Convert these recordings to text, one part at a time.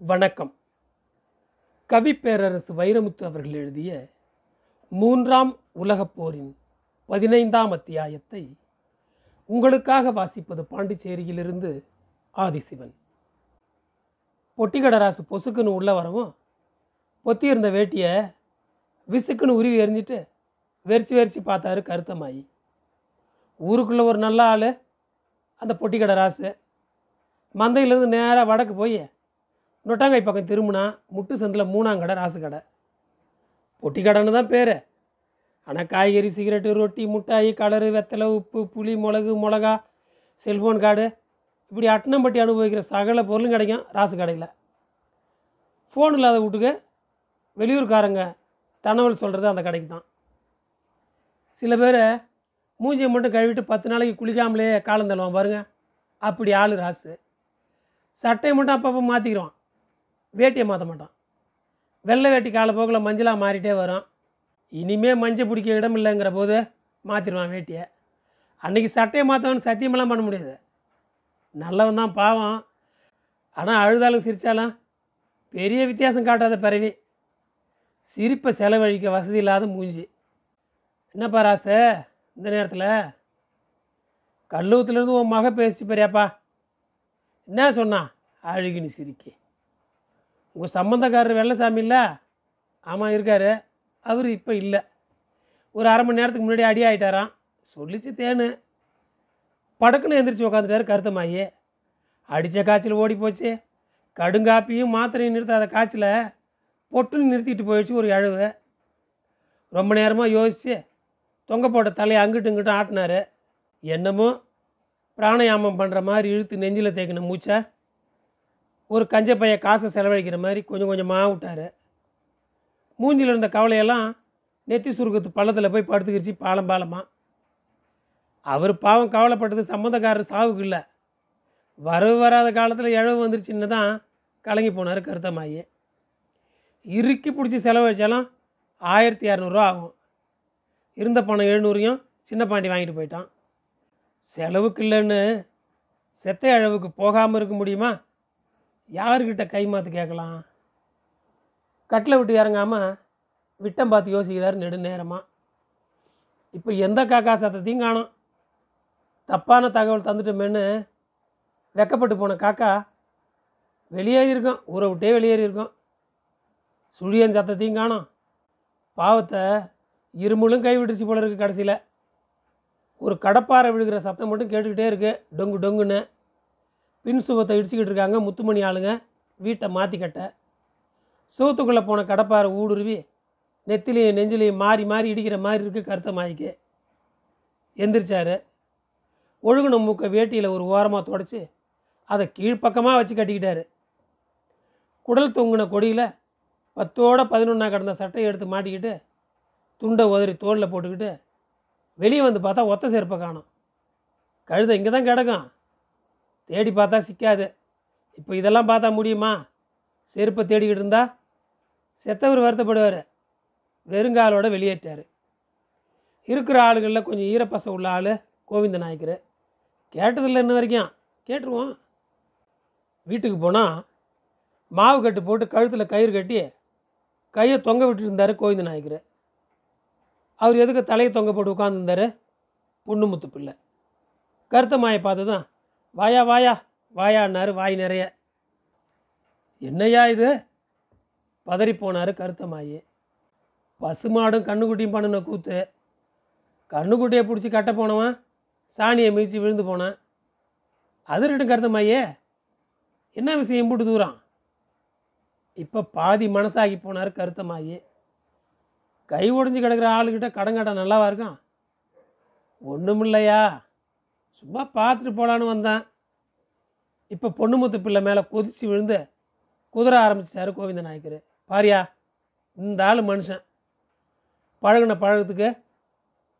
வணக்கம். கவிப்பேரரசு வைரமுத்து அவர்கள் எழுதிய மூன்றாம் உலகப் போரின் பதினைந்தாம் அத்தியாயத்தை உங்களுக்காக வாசிப்பது பாண்டிச்சேரியிலிருந்து ஆதிசிவன். பொட்டிக்கடராசு பொசுக்குன்னு உள்ளே வரவும் பொத்தி இருந்த வேட்டியை விசுக்குன்னு உருவி எறிஞ்சிட்டு வெறிச்சு வெறிச்சு பார்த்தாரு கருத்தமாயி. ஊருக்குள்ளே ஒரு நல்ல ஆள் அந்த பொட்டிக்கடை ராசு மந்தையிலேருந்து நேராக வடக்கு போய் நொட்டாங்காய் பக்கம் திரும்பினா முட்டு சந்தில் மூணாங்கடை ராசு கடை. பொட்டி கடைன்னு தான் பேர். ஆனால் காய்கறி சிகரெட்டு ரொட்டி முட்டாய் கலரு வெத்தலை உப்பு புளி மிளகு மிளகா செல்ஃபோன் கார்டு. இப்படி அட்டனம்பட்டி அனுபவிக்கிற சகல பொருளும் கிடைக்கும் ராசு கடையில். ஃபோன் இல்லாத வீட்டுக்கு வெளியூர்காரங்க தனவல் சொல்கிறது அந்த கடைக்கு தான். சில பேர் மூஞ்சியை மட்டும் கழுவிட்டு பத்து நாளைக்கு குளிக்காமலே காலம் தள்ளுவான் பாருங்க. அப்படி ஆள் ராசு. சட்டையை மட்டும் அப்பப்போ மாற்றிக்கிறோம் வேட்டியை மாற்ற மாட்டான். வெள்ளை வேட்டி காலப்போக்கில் மஞ்சளாக மாறிட்டே வரும். இனிமே மஞ்சள் பிடிக்க இடம் இல்லைங்கிற போது மாற்றிடுவான் வேட்டியை. அன்றைக்கி சட்டையை மாற்றவன் சத்தியமெல்லாம் பண்ண முடியாது. நல்லவன் தான் பாவம். ஆனால் அழுதாலும் சிரித்தாலும் பெரிய வித்தியாசம் காட்டாத பிறவி. சிரிப்பை செலவழிக்க வசதி இல்லாத மூஞ்சி. என்னப்பா ராசு இந்த நேரத்தில்? கல்லூத்துலேருந்து உன் மக பேசிச்சு பெரியாப்பா. என்ன சொன்னா அழுகினி சிரிக்கி. உங்கள் சம்மந்தக்காரர் வெள்ளசாமி இல்லை? ஆமாம் இருக்கார். அவர் இப்போ இல்லை. ஒரு அரை மணி நேரத்துக்கு முன்னாடி அடி ஆகிட்டாராம் சொல்லிச்சு தேனு. படக்குன்னு எந்திரிச்சு உக்காந்துட்டாரு கருத்தமாயி அடித்த காய்ச்சல் ஓடி போச்சு. கடுங்காப்பியும் மாத்திரையும் நிறுத்தாத காய்ச்சலை பொட்டுன்னு நிறுத்திட்டு போயிடுச்சு ஒரு அழுவு. ரொம்ப நேரமாக யோசித்து தொங்க போட்ட தலையை அங்கிட்டும் இங்கிட்டும் ஆட்டினாரு. என்னமோ பிராணாயாமம் பண்ணுற மாதிரி இழுத்து நெஞ்சில் தேக்கின மூச்சை. ஒரு கஞ்ச பையன் காசை செலவழிக்கிற மாதிரி கொஞ்சம் கொஞ்சமாக விட்டார். மூஞ்சில் இருந்த கவலையெல்லாம் நெத்தி சுருக்கத்து பள்ளத்தில் போய் படுத்துக்கிடுச்சு பாலம் பாலமாக அவர் பாவம் கவலைப்பட்டது சம்மந்தக்காரர் சாவுக்கு இல்லை. வரவு வராத காலத்தில் இழவு வந்துருச்சுன்னு தான் கலங்கி போனார் கருத்தமாயி இறுக்கி பிடிச்சி செலவழிச்சாலும் ஆயிரத்தி இரநூறுவா ஆகும். இருந்த பணம் எழுநூறையும் சின்ன பாண்டி வாங்கிட்டு போயிட்டான். செலவுக்கு இல்லைன்னு செத்த அளவுக்கு போகாமல் இருக்க முடியுமா? யார்கிட்ட கை மாற்று கேட்கலாம்? கட்டில் விட்டு இறங்காமல் விட்டம் பார்த்து யோசிக்கிறார் நெடுநேரமாக இப்போ எந்த காக்கா சத்தத்தையும் காணும். தப்பான தகவல் தந்துட்டோமேன்னு வெக்கப்பட்டு போன காக்கா வெளியேறி இருக்கோம். ஊரை விட்டே வெளியேறி இருக்கோம். சுழியன் சத்தத்தையும் காணும். பாவத்தை இருமலும் கை விட்டுருச்சு போல இருக்குது கடைசியில். ஒரு கடப்பாறை விழுகிற சத்தம் மட்டும் கேட்டுக்கிட்டே இருக்கு. டொங்கு டொங்குன்னு. பின் சுவத்தை இடிச்சுக்கிட்டு இருக்காங்க முத்துமணி ஆளுங்க வீட்டை மாற்றி கட்ட. போன கடப்பாறை ஊடுருவி நெத்திலையும் நெஞ்சிலையும் மாறி மாறி இடிக்கிற மாதிரி இருக்குது கருத்தமாயிக்கு எந்திரிச்சாரு. ஒழுகுன மூக்கை வேட்டியில் ஒரு ஓரமாக தொடச்சி அதை கீழ்ப்பக்கமாக வச்சு கட்டிக்கிட்டாரு. குடல் தொங்குன கொடியில் பத்தோட பதினொன்றா கிடந்த சட்டையை எடுத்து மாட்டிக்கிட்டு துண்டை உதறி தோளில் போட்டுக்கிட்டு வெளியே வந்து பார்த்தா ஒத்த செருப்பை காணும். கழுதை இங்கே தான் கிடக்கும். தேடி பார்த்தா சிக்காது. இப்போ இதெல்லாம் பார்த்தா முடியுமா? செருப்பை தேடிக்கிட்டு இருந்தா? செத்தவர் வருத்தப்படுவார். வெறுங்காலோட வெளியேற்றார். இருக்கிற ஆளுகளில் கொஞ்சம் ஈரப்பசம் உள்ள ஆள் கோவிந்த நாயக்கர். கேட்டதில்லை இன்ன வரைக்கும். கேட்டுருவோம். வீட்டுக்கு போனால் மாவு கட்டு போட்டு கழுத்தில் கயிறு கட்டி கையை தொங்க விட்டுருந்தார் கோவிந்த நாயக்கர். அவர் எதுக்கு தலையை தொங்க போட்டு உட்காந்துருந்தார் பொண்ணுமுத்து பிள்ளை. கருத்த மாயை பார்த்து தான் வாயா வாயா. வாயான்னாரு வாய் நிறைய. என்னையா இது? பதறி கருத்தமாயி. பசுமாடும் கண்ணுக்குட்டியும் பண்ணின கூத்து. கண்ணுக்குட்டியை பிடிச்சி கட்ட போனவன் சாணியை மிதித்து விழுந்து போனான். அது ரெண்டும் கருத்தமாயே. என்ன விஷயம் இம்புட்டு தூரம்? இப்போ பாதி மனசாகி போனார் கருத்தமாயி. கை உடஞ்சி கிடக்கிற ஆளுக்கிட்ட கடன் காட்ட நல்லாவா இருக்கும்? ஒன்றும் இல்லையா சும்மா பார்த்துட்டு போகலான்னு வந்தேன். இப்போ பொண்ணுமுத்து பிள்ளை மேலே கொதிச்சு விழுந்து குதிர ஆரம்பிச்சிட்டாரு கோவிந்த நாயக்கர். பாரியா இந்த ஆள் மனுஷன். பழகுன பழகத்துக்கு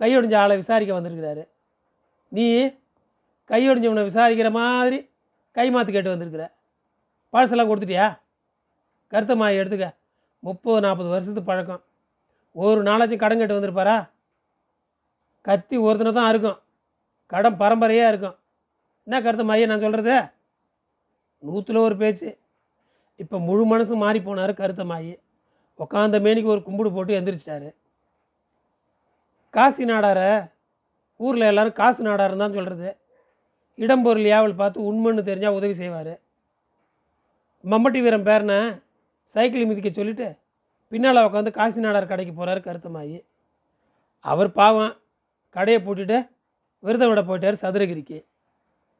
கையொடிஞ்ச ஆளை விசாரிக்க வந்திருக்கிறாரு. நீ கையொடிஞ்சவனை விசாரிக்கிற மாதிரி கை மாற்று கேட்டு வந்திருக்கிற. பழசெல்லாம் கொடுத்துட்டியா? கருத்தமாக எடுத்துக்க. முப்பது நாற்பது வருஷத்து பழக்கம். ஒரு நாளாச்சும் கடன் கேட்டு வந்திருப்பாரா? கத்தி ஒருத்தனை தான் இருக்கும் கடன் பரம்பரையாக இருக்கும். என்ன கருத்து மையம் நான் சொல்கிறது நூற்றில் ஒரு பேச்சு. இப்போ முழு மனசு மாறி போனார் கருத்தமாயி உக்காந்த மேனிக்கு ஒரு கும்பிடு போட்டு எந்திரிச்சிட்டாரு. காசி நாடார ஊரில் எல்லோரும் காசு நாடாருன்னு தான் சொல்கிறது இடம்பொருள் ஏவல் பார்த்து உண்மைன்னு தெரிஞ்சால் உதவி செய்வார். மம்மட்டி வீரன் பேரனை சைக்கிள் மிதிக்க சொல்லிட்டு பின்னால் உட்காந்து காசி நாடார் கடைக்கு போகிறாரு கருத்தமாயி அவர் பாவம் கடையை பூட்டிட்டு விரதம் விட போயிட்டார் சதுரகிரிக்கு.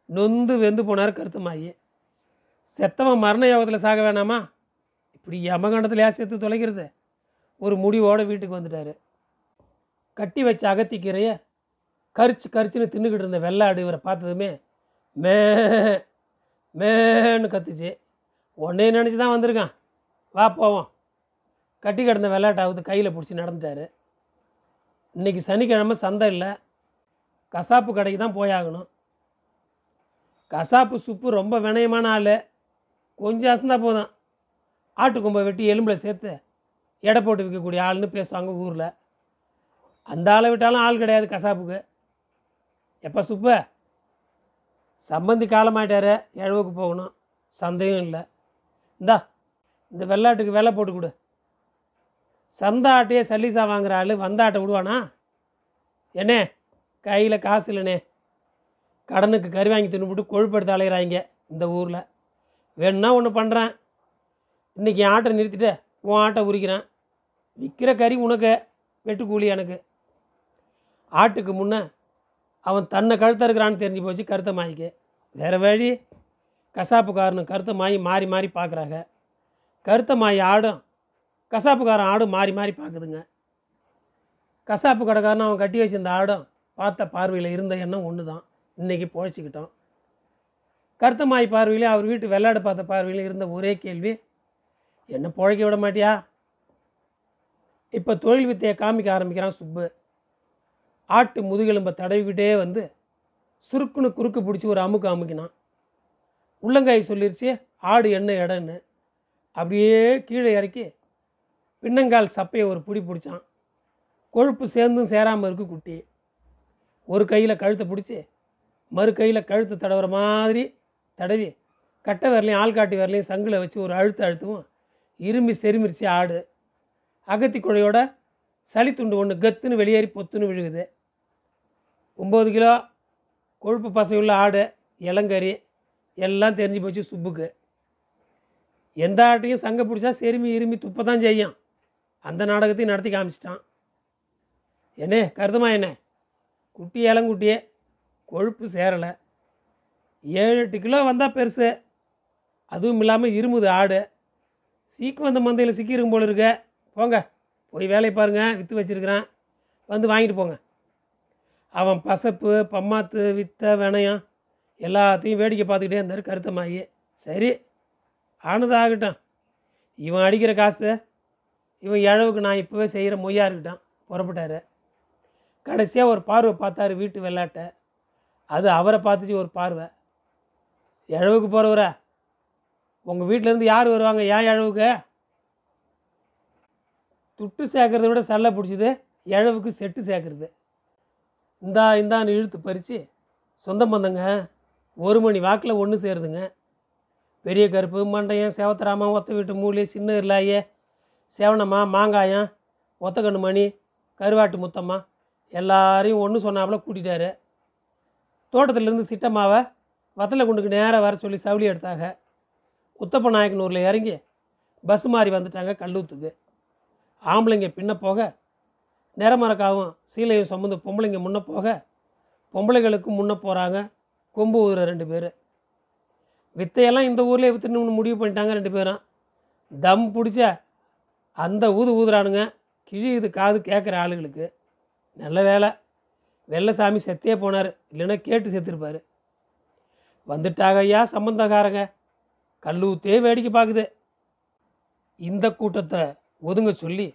நொந்து வெந்து போனார் கருத்தமாயி செத்தவன் மரண யோகத்தில் சாக வேணாமா? இப்படி யமகண்டத்தில் ஏன் சேர்த்து தொலைக்கிறது? ஒரு முடிவோட வீட்டுக்கு வந்துட்டார். கட்டி வச்ச அகத்திக்கீரையை கரிச்சு கரிச்சுன்னு தின்னுக்கிட்டு இருந்த வெள்ளாடு இவரை பார்த்ததுமே மே மேன்னு கத்துச்சு. உடனே நினச்சி தான் வந்திருக்கான். வா போவோம். கட்டி கிடந்த வெள்ளாட்டாவது கையில் பிடிச்சி நடந்துட்டாரு. இன்றைக்கி சனிக்கிழமை சந்தை இல்லை. கசாப்பு கடைக்கு தான் போயாகணும். கசாப்பு சுப்பு ரொம்ப வினயமான ஆள். கொஞ்சம் அசந்தா போதும். ஆட்டுக்கொம்பை வெட்டி எலும்பில் சேர்த்து எடை போட்டு விற்கக்கூடிய ஆள்னு பேசுவாங்க ஊரில். அந்த ஆளை விட்டாலும் ஆள் கிடையாது கசாப்புக்கு. எப்போ சுப்ப? சம்பந்தி காலமாயிட்டாரு இழவுக்கு போகணும். சந்தையும் இல்லை. இந்தா இந்த வெள்ளாட்டுக்கு வெலை போட்டு கொடு. சந்த ஆட்டையே சல்லிசா வாங்குற ஆள் வந்த ஆட்டை விடுவானா? என்னே கையில் காசு இல்லைண்ணே கடனுக்கு கறி வாங்கி தின்னுபிட்டு கொழுப்படுத்த அலையிறாங்க இந்த ஊரில். வேணும்னா ஒன்று பண்ணுறேன் இன்றைக்கி என் ஆட்டை நிறுத்திட்டு உன் ஆட்டை உரிக்கிறேன். விற்கிற கறி உனக்கு வெட்டு கூலி எனக்கு. ஆட்டுக்கு முன்னே அவன் தன்னை கழுத்த இருக்கிறான்னு தெரிஞ்சு போச்சு கருத்த மாய்க்கு. வேறு வழி கசாப்புக்காரனு கருத்த மாய் மாறி மாறி பார்க்குறாங்க கருத்த மாய் ஆடும் கசாப்புக்காரன் ஆடும் மாறி மாறி பார்க்குதுங்க கசாப்பு கடைக்காரன் அவன் கட்டி வச்சிருந்த ஆடும் பார்த்த பார்வையில் இருந்த எண்ணம் ஒன்று தான் இன்றைக்கி பொழைச்சிக்கிட்டோம். கருத்தமாய் பார்வையிலையும் பார்வையிலே அவர் வீட்டு வெள்ளாடு பார்த்த பார்வையிலும் இருந்த ஒரே கேள்வி என்ன புழைக்க விட மாட்டியா? இப்போ தொழில் வித்தையை காமிக்க ஆரம்பிக்கிறான் சுப்பு. ஆட்டு முதுகெலும்பை தடவிக்கிட்டே வந்து சுருக்குன்னு குறுக்கு பிடிச்சி ஒரு அமுக்கு அமுக்கினான். உள்ளங்காய் சொல்லிருச்சு ஆடு என்ன இடன்னு அப்படியே கீழே இறக்கி பின்னங்கால் சப்பையை ஒரு பிடி பிடிச்சான். கொழுப்பு சேர்ந்தும் சேராமல் இருக்கு குட்டி. ஒரு கையில் கழுத்தை பிடிச்சி மறு கையில் கழுத்து தடவுற மாதிரி தடவி கட்டை விரலையும் ஆள்காட்டி விரலையும் சங்கில் வச்சு ஒரு அழுத்து அழுத்தவும் இரும்பி செருமிரிச்சு ஆடு. அகத்தி குழையோட சளி துண்டு ஒன்று கத்துன்னு வெளியேறி பொத்துன்னு விழுகுது. ஒம்பது கிலோ கொழுப்பு பசையுள்ள ஆடு இளங்கறி எல்லாம் தெரிஞ்சு போச்சு சுப்புக்கு. எந்த ஆட்டையும் சங்க பிடிச்சா செருமி இருமி துப்பை தான் செய்யும். அந்த நாடகத்தையும் நடத்தி காமிச்சிட்டான். என்னே கருதுமா என்ன? குட்டி இளங்குட்டியே கொழுப்பு சேரலை. ஏழு எட்டு கிலோ வந்தால் பெருசு. அதுவும் இல்லாமல் இருமுது ஆடு. சீக்கு வந்த மந்தையில் சிக்கிருக்கும் போல இருக்க. போங்க. போய் வேலையை பாருங்கள் விற்று வச்சுருக்கிறான். வந்து வாங்கிட்டு போங்க. அவன் பசப்பு பம்மாத்து வித்த வினயம் எல்லாத்தையும் வேடிக்கை பார்த்துக்கிட்டே இருந்தார் கருத்தமாகி சரி. ஆனது ஆகட்டும். இவன் அடிக்கிற காசு இவன் இழவுக்கு நான் இப்போவே செய்கிற மொய்யா இருக்கட்டும். புறப்பட்டார். கடைசியாக ஒரு பார்வை பார்த்தாரு வீட்டு விளையாட்டை அது அவரை பார்த்துச்சு ஒரு பார்வை. இழவுக்கு போகிறவர உங்கள் வீட்டிலேருந்து யார் வருவாங்க? ஏன் இழவுக்கு துட்டு சேர்க்கறத விட சல்லை பிடிச்சது இழவுக்கு செட்டு சேர்க்கறது. இந்தா இந்தான்னு இழுத்து பறித்து சொந்த பந்தங்க ஒரு மணி வாக்கில் ஒன்று சேருதுங்க. பெரிய கருப்பு மண்டையம் சேவத்தராமன் ஒத்த வீட்டு மூலி சின்ன இருளாயே சேவனம்மா மாங்காயம் ஒத்தக்கண்ணு மணி கருவாட்டு முத்தம்மா எல்லாரையும் ஒன்று சொன்னாப்புல கூட்டிட்டாரு. தோட்டத்துலேருந்து சிட்டம்மாவை வத்தலை குண்டுக்கு நேராக வர சொல்லி சவுளி எடுத்தாங்க. உத்தப்ப நாயக்கனூரில் இறங்கி பஸ் மாறி வந்துட்டாங்க கல்லூத்துக்கு. ஆம்பளைங்க பின்ன போக நிறமரக்காவும் சீலையும் சுமந்து பொம்பளைங்க முன்ன போக பொம்பளைகளுக்கும் முன்ன போகிறாங்க கொம்பு ஊதுற ரெண்டு பேர். வித்தையெல்லாம் இந்த ஊர்லேயே வித்துன்னு முடிவு பண்ணிட்டாங்க ரெண்டு பேரும். தம் பிடிச்ச அந்த ஊது ஊதுறானுங்க கிழி இது காது கேட்குற ஆளுகளுக்கு. நல்ல வேலை வெள்ளசாமி செத்தே போனார் இல்லைன்னா கேட்டு செத்துருப்பார். வந்துட்டாங்க ஐயா சம்பந்தக்காரங்க. கல்லூத்தே வேடிக்கை பார்க்குது. இந்த கூட்டத்தை ஒதுங்க சொல்லி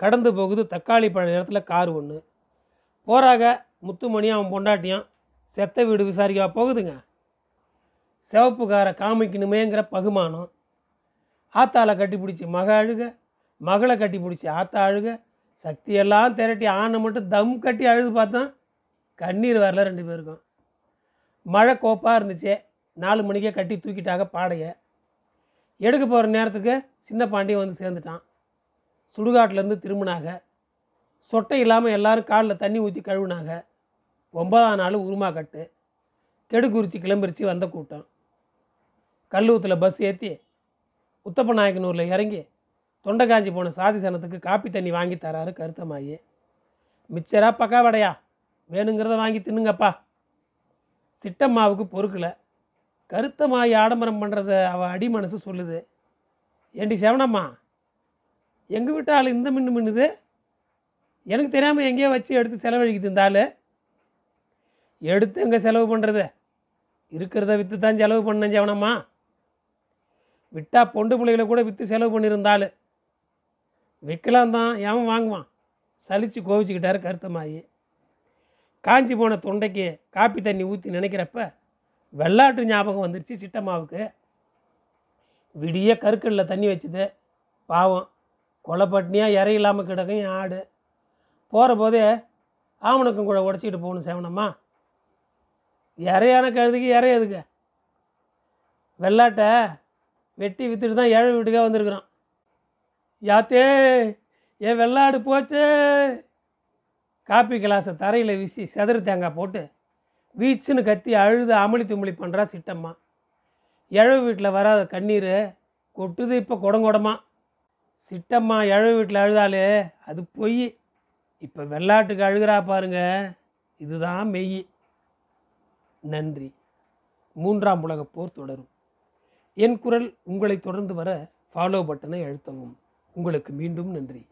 கடந்து போகுது தக்காளி பழ இடத்துல கார் ஒன்று போகிறாங்க முத்துமணியும் அவன் பொண்டாட்டியும் செத்த வீடு விசாரிக்கவா போகுதுங்க. சிவப்பு காரை காமிக்கணுமேங்கிற பகுமானம். ஆத்தாளை கட்டி பிடிச்சி மக அழுக மகளை கட்டி பிடிச்சி ஆத்தா அழுக சக்தியெல்லாம் திரட்டி ஆனை மட்டும் தம் கட்டி அழுது பார்த்தா கண்ணீர் வரல ரெண்டு பேருக்கும். மழை கோப்பாக இருந்துச்சு. நாலு மணிக்கே கட்டி தூக்கிட்டாங்க பாடைய. எடுக்க போகிற நேரத்துக்கு சின்ன பாண்டியன் வந்து சேர்ந்துட்டான். சுடுகாட்டிலேருந்து திரும்பினாங்க. சொட்டை இல்லாமல் எல்லாரும் காலில் தண்ணி ஊற்றி கழுவுனாங்க. ஒன்பதாம் நாள் உருமா கட்டு. கெடுக்குறிச்சி கிளம்பிருச்சு வந்த கூட்டம். கல்லூத்தில் பஸ் ஏற்றி உத்தப்ப நாயக்கனூரில் இறங்கி தொண்டை காஞ்சி போன சாதி சனத்துக்கு காப்பி தண்ணி வாங்கி தராரு கருத்தமாயி. மிச்சரா பக்கா வடையா? வேணுங்கிறத வாங்கி தின்னுங்கப்பா. சிட்டம்மாவுக்கு பொறுக்கல. கருத்தமாயி ஆடம்பரம் பண்ணுறத அவள் அடி மனசு சொல்லுது. ஏண்டி செவனம்மா எங்கள் வீட்டு ஆள் இந்த மின்னு மின்னுது? எனக்கு தெரியாமல் எங்கேயோ வச்சு எடுத்து செலவழிக்குது இந்த ஆள். எடுத்து எங்கே செலவு பண்ணுறது இருக்கிறத விற்று தான் செலவு பண்ணேன் செவனம்மா. விட்டா பொண்டு பிள்ளைகளை கூட விற்று செலவு பண்ணியிருந்தாள். விற்கலாம் தான் எவன் வாங்குவான்? சலித்து கோவிச்சுக்கிட்டாரு கருத்தமாயி காஞ்சி போன தொண்டைக்கு காப்பி தண்ணி ஊற்றி நினைக்கிறப்ப வெள்ளாட்டு ஞாபகம் வந்துருச்சு சிட்டம்மாவுக்கு. விடிய கருக்கல்ல தண்ணி வச்சுது. பாவம். கொலைப்பட்டினியாக இறை இல்லாமல் கிடக்கும் என் ஆடு. போகிற போதே ஆமணக்கம் கூட உடச்சிக்கிட்டு போகணும் சேவனம்மா. இறையான கழுதுக்கு இறை எதுக்கு? வெள்ளாட்டை வெட்டி விற்றுட்டு தான் ஏழை வீட்டுக்கே வந்திருக்கிறோம். யாத்தே என் வெள்ளாடு போச்சே. காப்பி கிளாஸை தரையில் வீசி செதறு தேங்காய் போட்டு வீச்சுன்னு கத்தி அழுது அமளி தும்மளி பண்ணுறா சிட்டம்மா. எழவு வீட்டில் வராத கண்ணீர் கொட்டுது இப்போ குடங்குடமா. சிட்டம்மா எழவு வீட்டில் அழுதாலே அது பொய். இப்போ வெள்ளாட்டுக்கு அழுகிறா பாருங்க இதுதான் மெய். நன்றி. மூன்றாம் உலகப் போர் தொடரும். என் குரல் உங்களை தொடர்ந்து வர ஃபாலோ பட்டனை அழுத்தவும். உங்களுக்கு மீண்டும் நன்றி.